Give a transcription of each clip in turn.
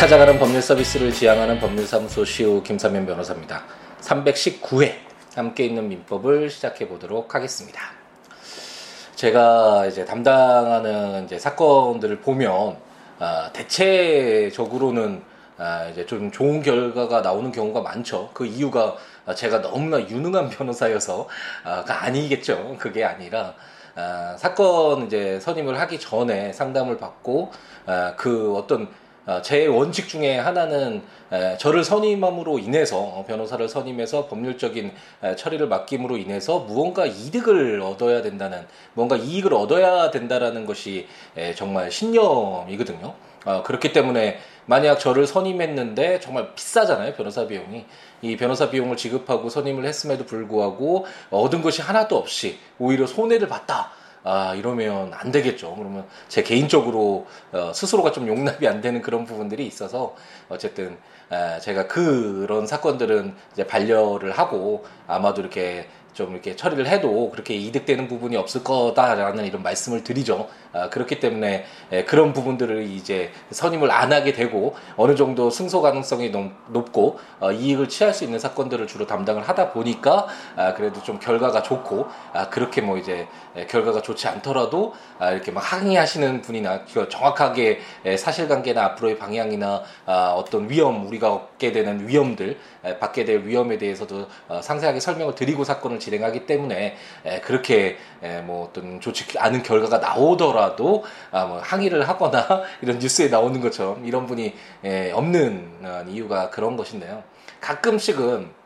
찾아가는 법률 서비스를 지향하는 법률사무소 시우 김사면 변호사입니다. 319회 함께 있는 민법을 시작해 보도록 하겠습니다. 제가 이제 담당하는 이제 사건들을 보면 아, 대체적으로는 아, 이제 좀 좋은 결과가 나오는 경우가 많죠. 그 이유가 제가 너무나 유능한 변호사여서가 아니겠죠. 그게 아니라 아, 사건 이제 선임을 하기 전에 상담을 받고 아, 그 어떤 아, 제 원칙 중에 하나는 저를 선임함으로 인해서 어, 변호사를 선임해서 법률적인 처리를 맡김으로 인해서 무언가 이득을 얻어야 된다는 무언가 이익을 얻어야 된다라는 것이 정말 신념이거든요. 어, 그렇기 때문에 만약 저를 선임했는데 정말 비싸잖아요 변호사 비용이 이 변호사 비용을 지급하고 선임을 했음에도 불구하고 얻은 것이 하나도 없이 오히려 손해를 봤다. 아 이러면 안 되겠죠. 그러면 제 개인적으로 어, 스스로가 좀 용납이 안 되는 그런 부분들이 있어서 어쨌든 에, 제가 그런 사건들은 이제 반려를 하고 아마도 이렇게 좀 이렇게 처리를 해도 그렇게 이득되는 부분이 없을 거다라는 이런 말씀을 드리죠. 아, 그렇기 때문에 에, 그런 부분들을 이제 선임을 안 하게 되고 어느 정도 승소 가능성이 높, 고 어, 이익을 취할 수 있는 사건들을 주로 담당을 하다 보니까 아, 그래도 좀 결과가 좋고 아, 그렇게 뭐 이제 에, 결과가 좋지 않더라도 아, 이렇게 막 항의하시는 분이나 정확하게 에, 사실관계나 앞으로의 방향이나 아, 어떤 위험 우리가 얻게 되는 위험들 에, 받게 될 위험에 대해서도 어, 상세하게 설명을 드리고 사건을 진행하기 때문에 에, 그렇게 에, 뭐 어떤 좋지 않은 결과가 나오더라도 아, 뭐 항의를 하거나 이런 뉴스에 나오는 것처럼 이런 분이 에, 없는 어, 이유가 그런 것인데요. 가끔씩은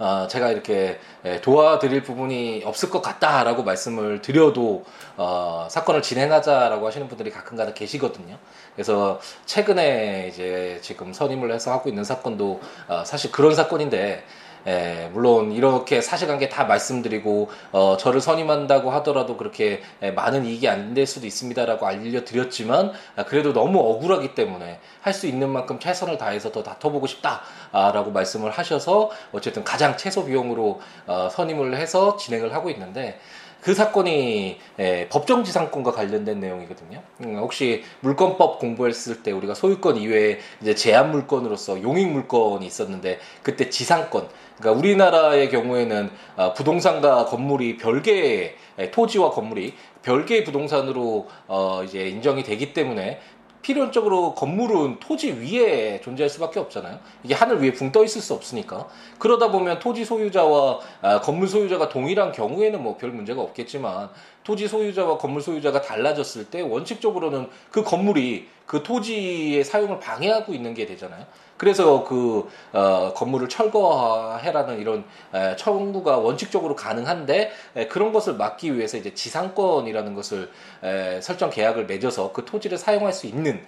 어, 제가 이렇게 도와드릴 부분이 없을 것 같다라고 말씀을 드려도 어, 사건을 진행하자라고 하시는 분들이 가끔가다 계시거든요. 그래서 최근에 이제 지금 선임을 해서 하고 있는 사건도 어, 사실 그런 사건인데 예, 물론 이렇게 사실관계 다 말씀드리고 어, 저를 선임한다고 하더라도 그렇게 예, 많은 이익이 안 될 수도 있습니다라고 알려드렸지만 아, 그래도 너무 억울하기 때문에 할 수 있는 만큼 최선을 다해서 더 다퉈보고 싶다라고 말씀을 하셔서 어쨌든 가장 최소 비용으로 어, 선임을 해서 진행을 하고 있는데 그 사건이 예, 법정지상권과 관련된 내용이거든요. 음, 혹시 물권법 공부했을 때 우리가 소유권 이외에 이제 제한 물건으로서 용익 물건이 있었는데 그때 지상권 그러니까 우리나라의 경우에는 어, 부동산과 건물이 별개의 예, 토지와 건물이 별개의 부동산으로 어 이제 인정이 되기 때문에 필연적으로 건물은 토지 위에 존재할 수밖에 없잖아요. 이게 하늘 위에 붕 떠 있을 수 없으니까. 그러다 보면 토지 소유자와 아, 건물 소유자가 동일한 경우에는 뭐 별 문제가 없겠지만 토지 소유자와 건물 소유자가 달라졌을 때 원칙적으로는 그 건물이 그 토지의 사용을 방해하고 있는 게 되잖아요. 그래서 그 어, 건물을 철거해라는 이런 에, 청구가 원칙적으로 가능한데 에, 그런 것을 막기 위해서 이제 지상권이라는 것을 에, 설정 계약을 맺어서 그 토지를 사용할 수 있는 에,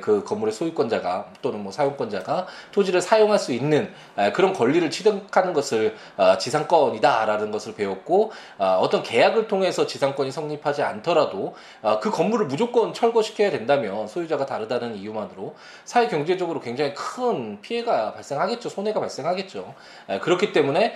그 건물의 소유권자가 또는 뭐 사용권자가 토지를 사용할 수 있는 에, 그런 권리를 취득하는 것을 어, 지상권이다라는 것을 배웠고 어, 어떤 계약을 통해서 지상권이 성립하지 않더라도 어, 그 건물을 무조건 철거시켜야 된다면 소유자가 다르다는 이유만으로 사회 경제적으로 굉장히 큰 피해가 발생하겠죠. 손해가 발생하겠죠. 그렇기 때문에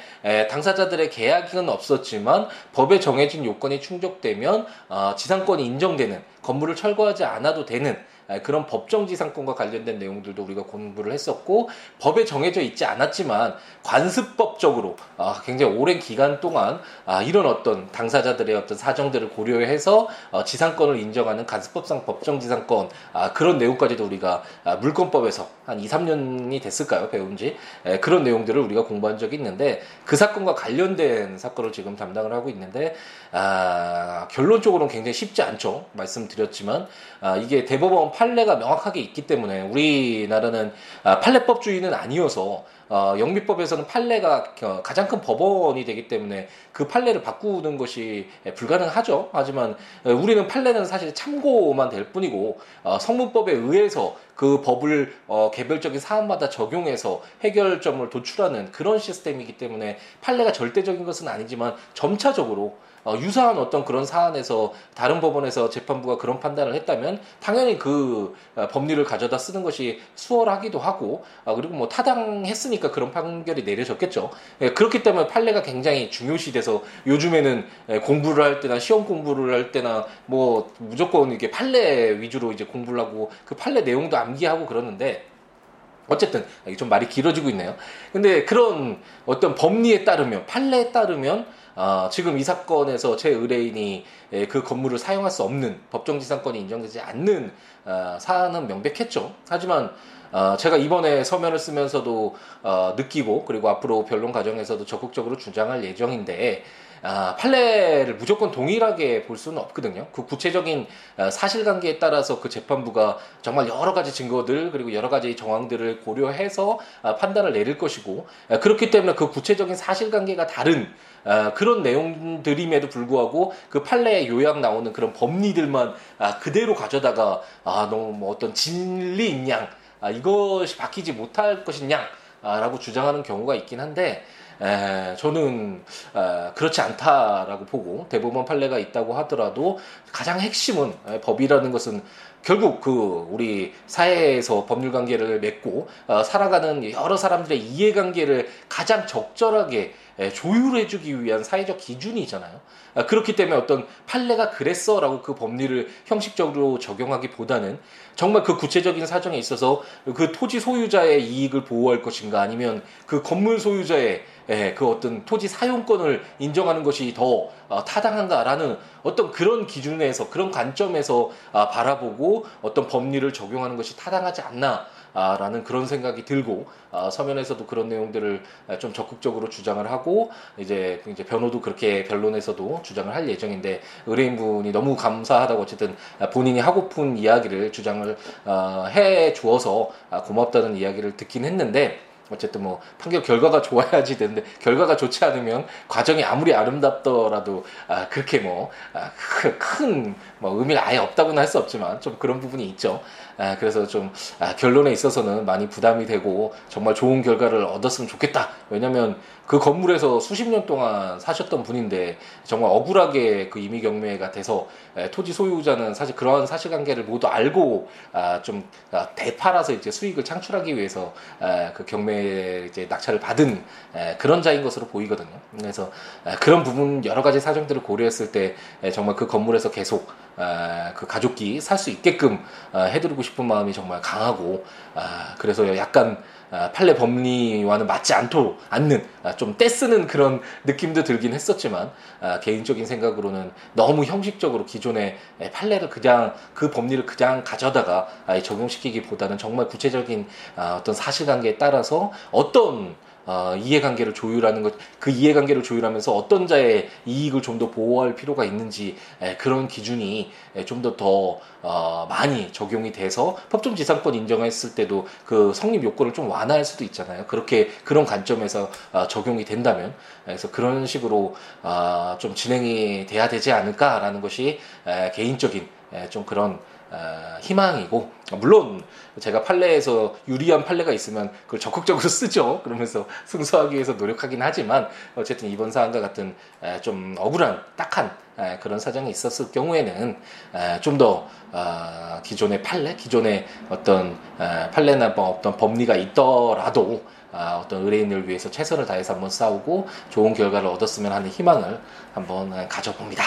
당사자들의 계약은 없었지만 법에 정해진 요건이 충족되면 어, 지상권이 인정되는 건물을 철거하지 않아도 되는 그런 법정지상권과 관련된 내용들도 우리가 공부를 했었고 법에 정해져 있지 않았지만 관습법적으로 아, 굉장히 오랜 기간 동안 아, 이런 어떤 당사자들의 어떤 사정들을 고려해서 어, 지상권을 인정하는 관습법상 법정지상권 아, 그런 내용까지도 우리가 물권법에서 한 2, 3년이 됐을까요? 배운 지? 그런 내용들을 우리가 공부한 적이 있는데 그 사건과 관련된 사건을 지금 담당을 하고 있는데 결론적으로는 굉장히 쉽지 않죠. 말씀드렸지만 이게 대법원 판례가 명확하게 있기 때문에 우리나라는 아, 판례법주의는 아니어서 어, 영미법에서는 판례가 가장 큰 법원이 되기 때문에 그 판례를 바꾸는 것이 불가능하죠. 하지만 우리는 판례는 사실 참고만 될 뿐이고 어, 성문법에 의해서 그 법을 어, 개별적인 사안마다 적용해서 해결점을 도출하는 그런 시스템이기 때문에 판례가 절대적인 것은 아니지만 점차적으로 어, 유사한 어떤 그런 사안에서 다른 법원에서 재판부가 그런 판단을 했다면 당연히 그 어, 법률을 가져다 쓰는 것이 수월하기도 하고 어, 그리고 뭐 타당했으니 했으니까 그런 판결이 내려졌겠죠. 예, 그렇기 때문에 판례가 굉장히 중요시돼서 요즘에는 예, 공부를 할 때나 시험 공부를 할 때나 뭐 무조건 이게 판례 위주로 이제 공부를 하고 그 판례 내용도 암기하고 그러는데 어쨌든 좀 말이 길어지고 있네요. 근데 그런 어떤 법리에 따르면 판례에 따르면 어, 지금 이 사건에서 제 의뢰인이 예, 그 건물을 사용할 수 없는 법정지상권이 인정되지 않는 어, 사안은 명백했죠. 하지만 어, 제가 이번에 서면을 쓰면서도 어, 느끼고 그리고 앞으로 변론 과정에서도 적극적으로 주장할 예정인데 아, 판례를 무조건 동일하게 볼 수는 없거든요. 그 구체적인 어, 사실관계에 따라서 그 재판부가 정말 여러 가지 증거들 그리고 여러 가지 정황들을 고려해서 아, 판단을 내릴 것이고 아, 그렇기 때문에 그 구체적인 사실관계가 다른 그런 내용들임에도 불구하고 그 판례에 요약 나오는 그런 법리들만 그대로 가져다가 아 너무 뭐 어떤 진리인 양 이것이 바뀌지 못할 것이냐라고 주장하는 경우가 있긴 한데 에, 저는 에, 그렇지 않다라고 보고 대법원 판례가 있다고 하더라도 가장 핵심은 에, 법이라는 것은 결국 그 우리 사회에서 법률 관계를 맺고 어, 살아가는 여러 사람들의 이해관계를 가장 적절하게 예, 조율해주기 위한 사회적 기준이잖아요. 아, 그렇기 때문에 어떤 판례가 그랬어라고 그 법리를 형식적으로 적용하기보다는 정말 그 구체적인 사정에 있어서 그 토지 소유자의 이익을 보호할 것인가 아니면 그 건물 소유자의 예, 그 어떤 토지 사용권을 인정하는 것이 더 어, 타당한가라는 어떤 그런 기준에서 그런 관점에서 아, 바라보고 어떤 법리를 적용하는 것이 타당하지 않나 라는 그런 생각이 들고 아, 서면에서도 그런 내용들을 좀 적극적으로 주장을 하고 이제 이제 변호도 그렇게 변론에서도 주장을 할 예정인데 의뢰인분이 너무 감사하다고 어쨌든 본인이 하고픈 이야기를 주장을 어, 해 주어서 아, 고맙다는 이야기를 듣긴 했는데 어쨌든 뭐 판결 결과가 좋아야지 되는데 결과가 좋지 않으면 과정이 아무리 아름답더라도 아 그렇게 뭐큰뭐 아, 뭐 의미가 아예 없다고는 할 수 없지만 좀 그런 부분이 있죠. 아 그래서 좀 아, 결론에 있어서는 많이 부담이 되고 정말 좋은 결과를 얻었으면 좋겠다. 왜냐면 그 건물에서 수십 년 동안 사셨던 분인데 정말 억울하게 그 임의 경매가 돼서 토지 소유자는 사실 그러한 사실관계를 모두 알고 아, 좀 아, 대팔아서 이제 수익을 창출하기 위해서 그 경매 이제 낙찰을 받은 그런 자인 것으로 보이거든요. 그래서 그런 부분 여러 가지 사정들을 고려했을 때 정말 그 건물에서 계속 그 가족이 살수 있게끔 어, 해드리고 싶은 마음이 정말 강하고 그래서 약간 아, 판례 법리와는 맞지 않도 않는 아, 좀 떼쓰는 그런 느낌도 들긴 했었지만 아, 개인적인 생각으로는 너무 형식적으로 기존의 판례를 그냥 그 법리를 그냥 가져다가 적용시키기보다는 정말 구체적인 어떤 사실관계에 따라서 어떤 어, 이해관계를 조율하는 것, 그 이해관계를 조율하면서 어떤 자의 이익을 좀 더 보호할 필요가 있는지 에, 그런 기준이 좀 더더 더, 어, 많이 적용이 돼서 법정 지상권 인정했을 때도 그 성립 요건을 좀 완화할 수도 있잖아요. 그렇게 그런 관점에서 어, 적용이 된다면 그래서 그런 식으로 어, 좀 진행이 돼야 되지 않을까라는 것이 에, 개인적인 에, 좀 그런 어, 희망이고 물론 제가 판례에서 유리한 판례가 있으면 그걸 적극적으로 쓰죠. 그러면서 승소하기 위해서 노력하긴 하지만 어쨌든 이번 사안과 같은 좀 억울한 딱한 그런 사정이 있었을 경우에는 좀더 어, 기존의 판례, 기존의 어떤 판례나 뭐 어떤 법리가 있더라도 아, 어떤 의뢰인을 위해서 최선을 다해서 한번 싸우고 좋은 결과를 얻었으면 하는 희망을 한번 가져봅니다.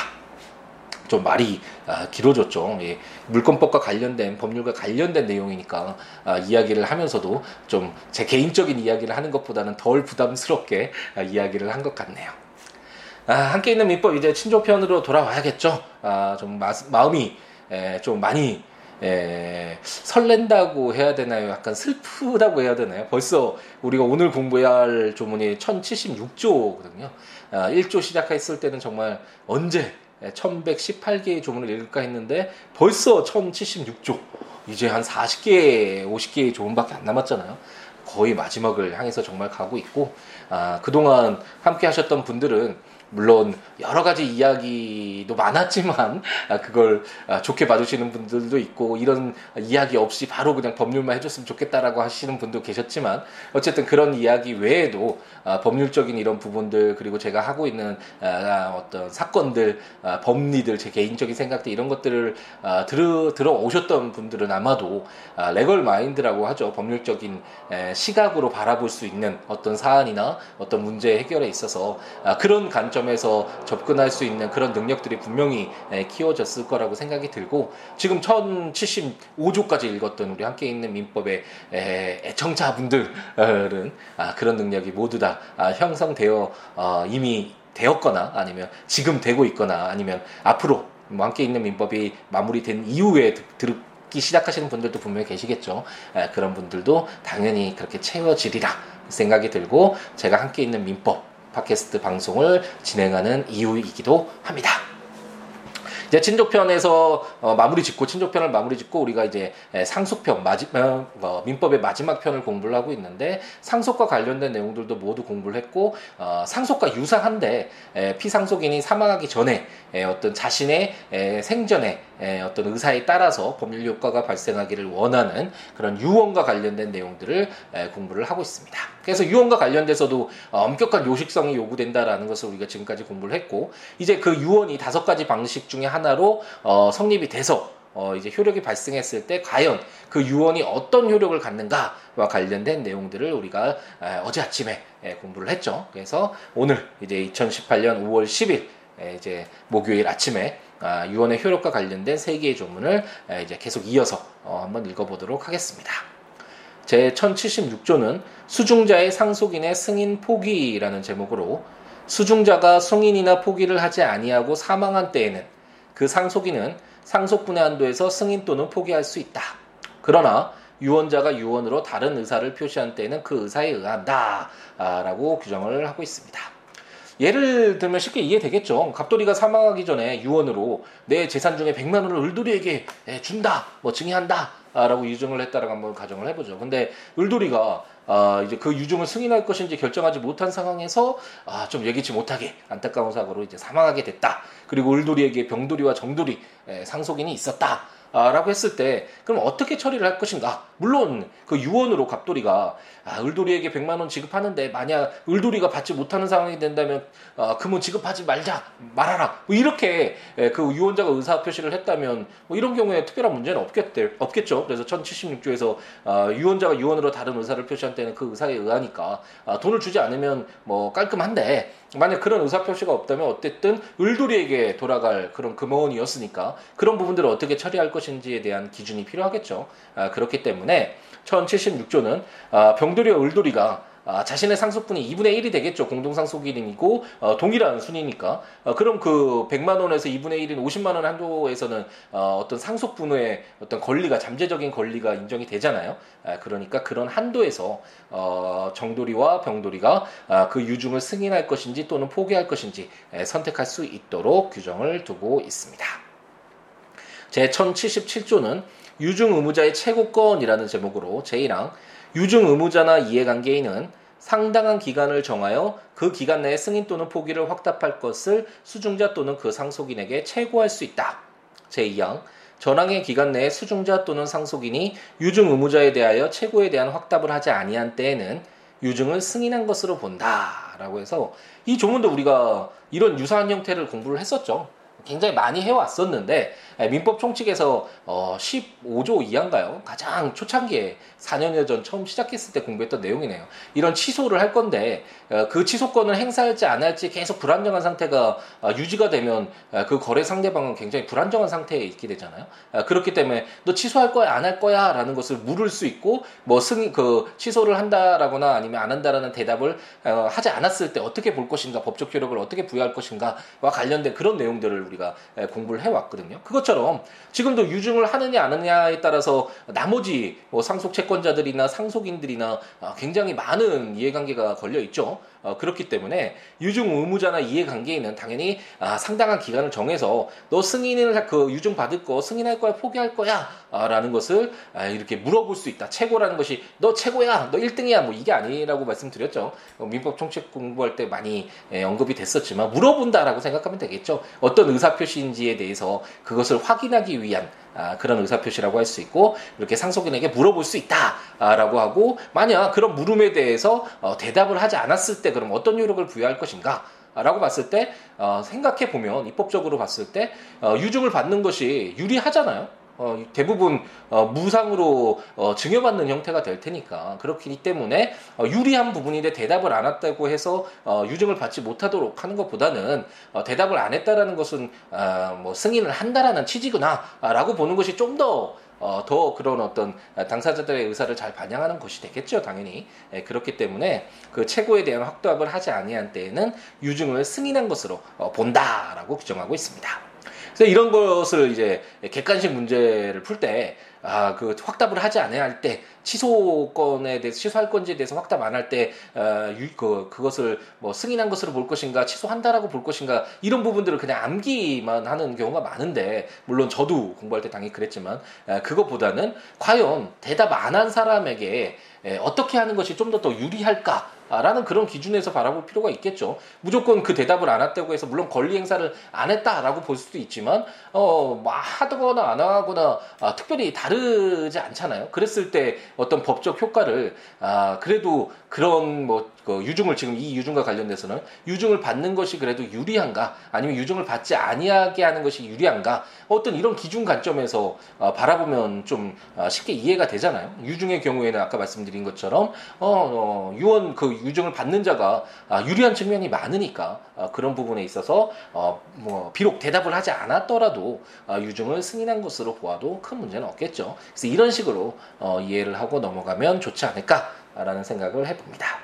좀 말이 아, 길어졌죠. 예, 물권법과 관련된 법률과 관련된 내용이니까 아, 이야기를 하면서도 좀 제 개인적인 이야기를 하는 것보다는 덜 부담스럽게 아, 이야기를 한 것 같네요. 아, 함께 있는 민법 이제 친족편으로 돌아와야겠죠. 아, 좀 마, 음이 좀 많이 에, 설렌다고 해야 되나요? 약간 슬프다고 해야 되나요? 벌써 우리가 오늘 공부해야 할 조문이 1076조거든요. 아, 1조 시작했을 때는 정말 언제 1118개의 조문을 읽을까 했는데 벌써 1076조. 이제 한 40개, 50개의 조문밖에 안 남았잖아요. 거의 마지막을 향해서 정말 가고 있고, 아, 그동안 함께 하셨던 분들은 물론 여러 가지 이야기도 많았지만 아, 그걸 아, 좋게 봐주시는 분들도 있고 이런 이야기 없이 바로 그냥 법률만 해줬으면 좋겠다라고 하시는 분도 계셨지만 어쨌든 그런 이야기 외에도 아, 법률적인 이런 부분들 그리고 제가 하고 있는 어떤 사건들 법리들 제 개인적인 생각들 이런 것들을 들어 들어오셨던 분들은 아마도 레걸 마인드라고 하죠. 법률적인 시각으로 바라볼 수 있는 어떤 사안이나 어떤 문제 해결에 있어서 그런 관점 에서 접근할 수 있는 그런 능력들이 분명히 키워졌을 거라고 생각이 들고 지금 1075조까지 읽었던 우리 함께 있는 민법의 애청자분들은 아, 그런 능력이 모두 다 아, 형성되어 어, 이미 되었거나 아니면 지금 되고 있거나 아니면 앞으로 뭐 함께 있는 민법이 마무리된 이후에 듣기 시작하시는 분들도 분명히 계시겠죠. 그런 분들도 당연히 그렇게 채워지리라 생각이 들고 제가 함께 있는 민법 팟캐스트 방송을 진행하는 이유이기도 합니다. 이제 친족편에서 어, 마무리 짓고 친족편을 마무리 짓고 우리가 이제 상속편 마지막 어, 민법의 마지막 편을 공부를 하고 있는데 상속과 관련된 내용들도 모두 공부를 했고 어, 상속과 유사한데 에, 피상속인이 사망하기 전에 에, 어떤 자신의 에, 생전에 에, 어떤 의사에 따라서 법률 효과가 발생하기를 원하는 그런 유언과 관련된 내용들을 에, 공부를 하고 있습니다. 그래서 유언과 관련돼서도 어, 엄격한 요식성이 요구된다라는 것을 우리가 지금까지 공부를 했고 이제 그 유언이 다섯 가지 방식 중에 하나로 어, 성립이 돼서 어, 이제 효력이 발생했을 때 과연 그 유언이 어떤 효력을 갖는가와 관련된 내용들을 우리가 에, 어제 아침에 에, 공부를 했죠. 그래서 오늘 이제 2018년 5월 10일 에, 이제 목요일 아침에 아, 유언의 효력과 관련된 세 개의 조문을 에, 이제 계속 이어서 어, 한번 읽어보도록 하겠습니다. 제 1076조는 수중자의 상속인의 승인 포기라는 제목으로 수중자가 승인이나 포기를 하지 아니하고 사망한 때에는 그 상속인은 상속분의 한도에서 승인 또는 포기할 수 있다. 그러나 유언자가 유언으로 다른 의사를 표시한 때에는 그 의사에 의한다. 라고 규정을 하고 있습니다. 예를 들면 쉽게 이해되겠죠. 갑돌이가 사망하기 전에 유언으로 내 재산 중에 100만 원을 을돌이에게 준다. 뭐 증여한다. 라고 유증을 했다라고 한번 가정을 해보죠. 근데 을돌이가 아, 이제 그 유증을 승인할 것인지 결정하지 못한 상황에서 아, 좀 예기치 못하게 안타까운 사고로 이제 사망하게 됐다. 그리고 을돌이에게 병돌이와 정돌이 상속인이 있었다. 아, 라고 했을 때 그럼 어떻게 처리를 할 것인가? 물론 그 유언으로 갑돌이가 아, 을돌이에게 100만 원 지급하는데 만약 을돌이가 받지 못하는 상황이 된다면 아, 그러면 지급하지 말자 말아라 뭐 이렇게 에, 그 유언자가 의사 표시를 했다면 뭐 이런 경우에 특별한 문제는 없겠대, 없겠죠. 그래서 1076조에서 아, 유언자가 유언으로 다른 의사를 표시한 때는 그 의사에 의하니까 아, 돈을 주지 않으면 뭐 깔끔한데 만약 그런 의사 표시가 없다면 어쨌든 을돌이에게 돌아갈 그런 금원이었으니까 그런 부분들을 어떻게 처리할 것 인지에 대한 기준이 필요하겠죠. 아, 그렇기 때문에 1076조는 아, 병돌이와 을돌이가 아, 자신의 상속분이 2분의 1이 되겠죠. 공동상속인이고 어, 동일한 순이니까. 어, 그럼 그 100만 원에서 2분의 1인 50만 원 한도에서는 어, 어떤 상속분의 어떤 권리가 잠재적인 권리가 인정이 되잖아요. 아, 그러니까 그런 한도에서 어, 정돌이와 병돌이가 아, 그 유증을 승인할 것인지 또는 포기할 것인지 에, 선택할 수 있도록 규정을 두고 있습니다. 제 1077조는 유증 의무자의 최고권이라는 제목으로 제1항 유증 의무자나 이해관계인은 상당한 기간을 정하여 그 기간 내에 승인 또는 포기를 확답할 것을 수중자 또는 그 상속인에게 최고할 수 있다. 제2항 전항의 기간 내에 수중자 또는 상속인이 유증 의무자에 대하여 최고에 대한 확답을 하지 아니한 때에는 유증을 승인한 것으로 본다라고 해서 이 조문도 우리가 이런 유사한 형태를 공부를 했었죠. 굉장히 많이 해왔었는데 예, 민법 총칙에서 어 15조 이하인가요? 가장 초창기에 4년여 전 처음 시작했을 때 공부했던 내용이네요. 이런 취소를 할 건데 어, 그 취소권을 행사할지 안 할지 계속 불안정한 상태가 어, 유지가 되면 어, 그 거래 상대방은 굉장히 불안정한 상태에 있게 되잖아요. 그렇기 때문에 너 취소할 거야 안 할 거야라는 것을 물을 수 있고 뭐 승 그 취소를 한다라거나 아니면 안 한다라는 대답을 하지 않았을 때 어떻게 볼 것인가 법적 효력을 어떻게 부여할 것인가와 관련된 그런 내용들을 우리가 공부를 해왔거든요. 그것 처럼 지금도 유증을 하느냐 안 하느냐에 따라서 나머지 뭐 상속 채권자들이나 상속인들이나 굉장히 많은 이해관계가 걸려 있죠. 어, 그렇기 때문에 유증 의무자나 이해관계인은 당연히 아, 상당한 기간을 정해서 너 승인을 그 유증 받을 거 승인할 거야 포기할 거야 아, 라는 것을 아, 이렇게 물어볼 수 있다. 최고라는 것이 너 최고야 너 1등이야 뭐 이게 아니라고 말씀드렸죠. 어, 민법 총칙 공부할 때 많이 예, 언급이 됐었지만 물어본다라고 생각하면 되겠죠. 어떤 의사표시인지에 대해서 그것을 확인하기 위한 아, 그런 의사표시라고 할 수 있고 이렇게 상속인에게 물어볼 수 있다라고 하고 만약 그런 물음에 대해서 어, 대답을 하지 않았을 때 그럼 어떤 요력을 부여할 것인가 라고 봤을 때 어, 생각해 보면 입법적으로 봤을 때 어, 유증을 받는 것이 유리하잖아요. 어, 대부분 어, 무상으로 어, 증여받는 형태가 될 테니까 그렇기 때문에 어, 유리한 부분인데 대답을 안 했다고 해서 어, 유증을 받지 못하도록 하는 것보다는 어, 대답을 안 했다라는 것은 어, 뭐 승인을 한다라는 취지구나라고 보는 것이 좀더 어, 더 그런 어떤 당사자들의 의사를 잘 반영하는 것이 되겠죠, 당연히. 예, 그렇기 때문에 그 최고에 대한 확답을 하지 아니한 때에는 유증을 승인한 것으로 어, 본다라고 규정하고 있습니다. 그래서 이런 것을 이제 객관식 문제를 풀 때, 아, 그 확답을 하지 않아야 할 때, 취소권에 대해서, 취소할 건지에 대해서 확답 안 할 때, 어, 유, 그, 그것을 뭐 승인한 것으로 볼 것인가, 취소한다라고 볼 것인가, 이런 부분들을 그냥 암기만 하는 경우가 많은데, 물론 저도 공부할 때 당연히 그랬지만, 에, 그것보다는 과연 대답 안 한 사람에게 에, 어떻게 하는 것이 좀 더 더 유리할까? 라는 그런 기준에서 바라볼 필요가 있겠죠. 무조건 그 대답을 안 했다고 해서 물론 권리 행사를 안 했다라고 볼 수도 있지만 어뭐 하거나 안 하거나 아, 특별히 다르지 않잖아요. 그랬을 때 어떤 법적 효과를 아 그래도 그런 뭐 그 유증을 지금 이 유증과 관련돼서는 유증을 받는 것이 그래도 유리한가 아니면 유증을 받지 아니하게 하는 것이 유리한가 어떤 이런 기준 관점에서 어, 바라보면 좀 어, 쉽게 이해가 되잖아요. 유증의 경우에는 아까 말씀드린 것처럼 어, 어 유언 그 유증을 받는 자가 아, 유리한 측면이 많으니까 아, 그런 부분에 있어서 어, 뭐 비록 대답을 하지 않았더라도 아, 유증을 승인한 것으로 보아도 큰 문제는 없겠죠. 그래서 이런 식으로 어, 이해를 하고 넘어가면 좋지 않을까 라는 생각을 해봅니다.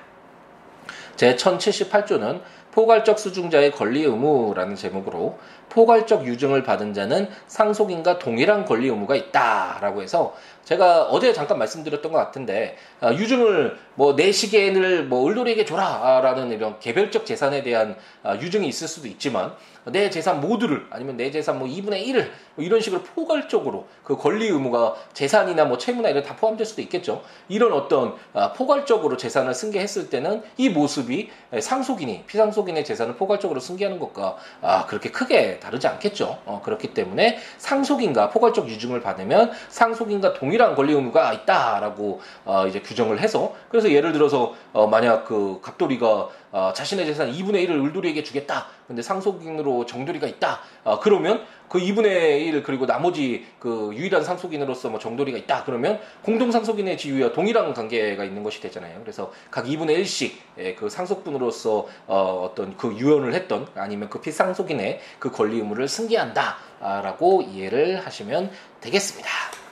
제 1078조는 포괄적 수중자의 권리 의무라는 제목으로 포괄적 유증을 받은 자는 상속인과 동일한 권리 의무가 있다라고 해서 제가 어제 잠깐 말씀드렸던 것 같은데 어, 유증을 뭐 내 시계를 뭐 을돌이에게 줘라라는 이런 개별적 재산에 대한 어, 유증이 있을 수도 있지만 내 재산 모두를 아니면 내 재산 뭐 2분의 1을 뭐 이런 식으로 포괄적으로 그 권리 의무가 재산이나 뭐 채무나 이런 다 포함될 수도 있겠죠. 이런 어떤 어, 포괄적으로 재산을 승계했을 때는 이 모습이 상속인이 피상속 인의 재산을 포괄적으로 승계하는 것과 아, 그렇게 크게 다르지 않겠죠. 어, 그렇기 때문에 상속인과 포괄적 유증을 받으면 상속인과 동일한 권리 의무가 있다라고 어, 이제 규정을 해서 그래서 예를 들어서 어, 만약 그 갑돌이가 어, 자신의 재산 2분의 1을 을돌이에게 주겠다. 근데 상속인으로 정돌이가 있다. 어, 그러면 그 2분의 1 그리고 나머지 그 유일한 상속인으로서 뭐 정돌이가 있다. 그러면 공동 상속인의 지위와 동일한 관계가 있는 것이 되잖아요. 그래서 각 2분의 1씩 예, 그 상속분으로서 어, 어떤 그 유언을 했던 아니면 그 피상속인의 그 권리 의무를 승계한다라고 이해를 하시면 되겠습니다.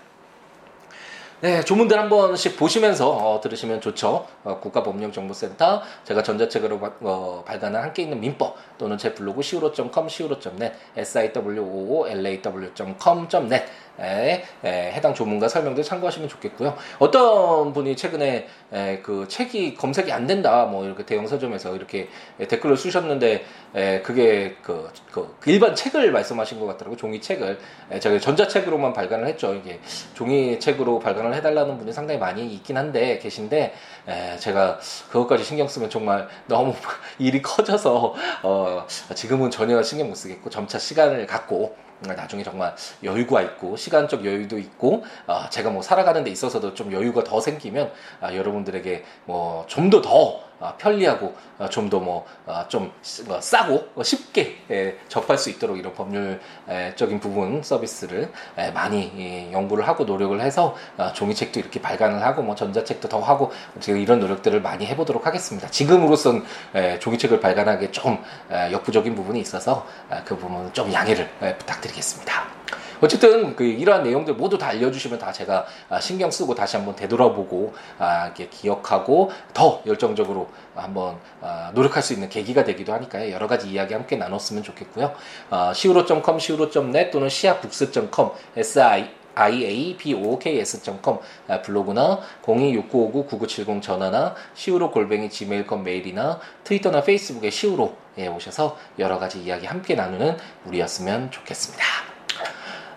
네, 조문들 한 번씩 보시면서 어, 들으시면 좋죠. 어, 국가법령정보센터, 제가 전자책으로 어, 발간한 함께 있는 민법 또는 제 블로그 siwo.com, siwo.net, siwoolaw.com.net 해당 조문과 설명들 참고하시면 좋겠고요. 어떤 분이 최근에 에, 그 책이 검색이 안 된다, 뭐 이렇게 대형 서점에서 이렇게 댓글을 쓰셨는데 에, 그게 그, 그, 그 일반 책을 말씀하신 것 같더라고요. 종이 책을 에, 제가 전자책으로만 발간을 했죠. 이게 종이 책으로 발간을 해달라는 분이 상당히 많이 있긴 한데 계신데 에, 제가 그것까지 신경 쓰면 정말 너무 일이 커져서 어, 지금은 전혀 신경 못 쓰겠고 점차 시간을 갖고 나중에 정말 여유가 있고 시간적 여유도 있고 아, 제가 뭐 살아가는 데 있어서도 좀 여유가 더 생기면 아, 여러분들에게 뭐 좀 더더 아, 편리하고 아, 좀더 뭐좀 아, 뭐 싸고 쉽게 예, 접할 수 있도록 이런 법률적인 부분 서비스를 예, 많이 연구를 하고 노력을 해서 종이책도 이렇게 발간을 하고 뭐 전자책도 더 하고 이런 노력들을 많이 해보도록 하겠습니다. 지금으로선 예, 종이책을 발간하기에 좀 역부족인 부분이 있어서 그 부분은 좀 양해를 부탁드리겠습니다. 어쨌든 그 이러한 내용들 모두 다 알려주시면 다 제가 아, 신경 쓰고 다시 한번 되돌아보고 아, 이렇게 기억하고 더 열정적으로 한번 아, 노력할 수 있는 계기가 되기도 하니까요. 여러 가지 이야기 함께 나눴으면 좋겠고요. siwo.com, siwo.net 또는 siabooks.com, si iabooks.com 아, 블로그나 026959-9970 전화나 시우로 골뱅이 gmail.com 메일이나 트위터나 페이스북에 시우로 예, 오셔서 여러 가지 이야기 함께 나누는 우리였으면 좋겠습니다.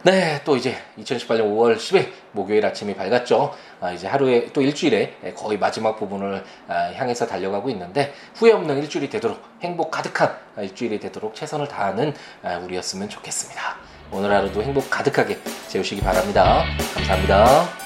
네, 또 이제 2018년 5월 10일 목요일 아침이 밝았죠. 아, 이제 하루에 또 일주일에 거의 마지막 부분을 아, 향해서 달려가고 있는데 후회 없는 일주일이 되도록 행복 가득한 일주일이 되도록 최선을 다하는 아, 우리였으면 좋겠습니다. 오늘 하루도 행복 가득하게 재우시기 바랍니다. 감사합니다.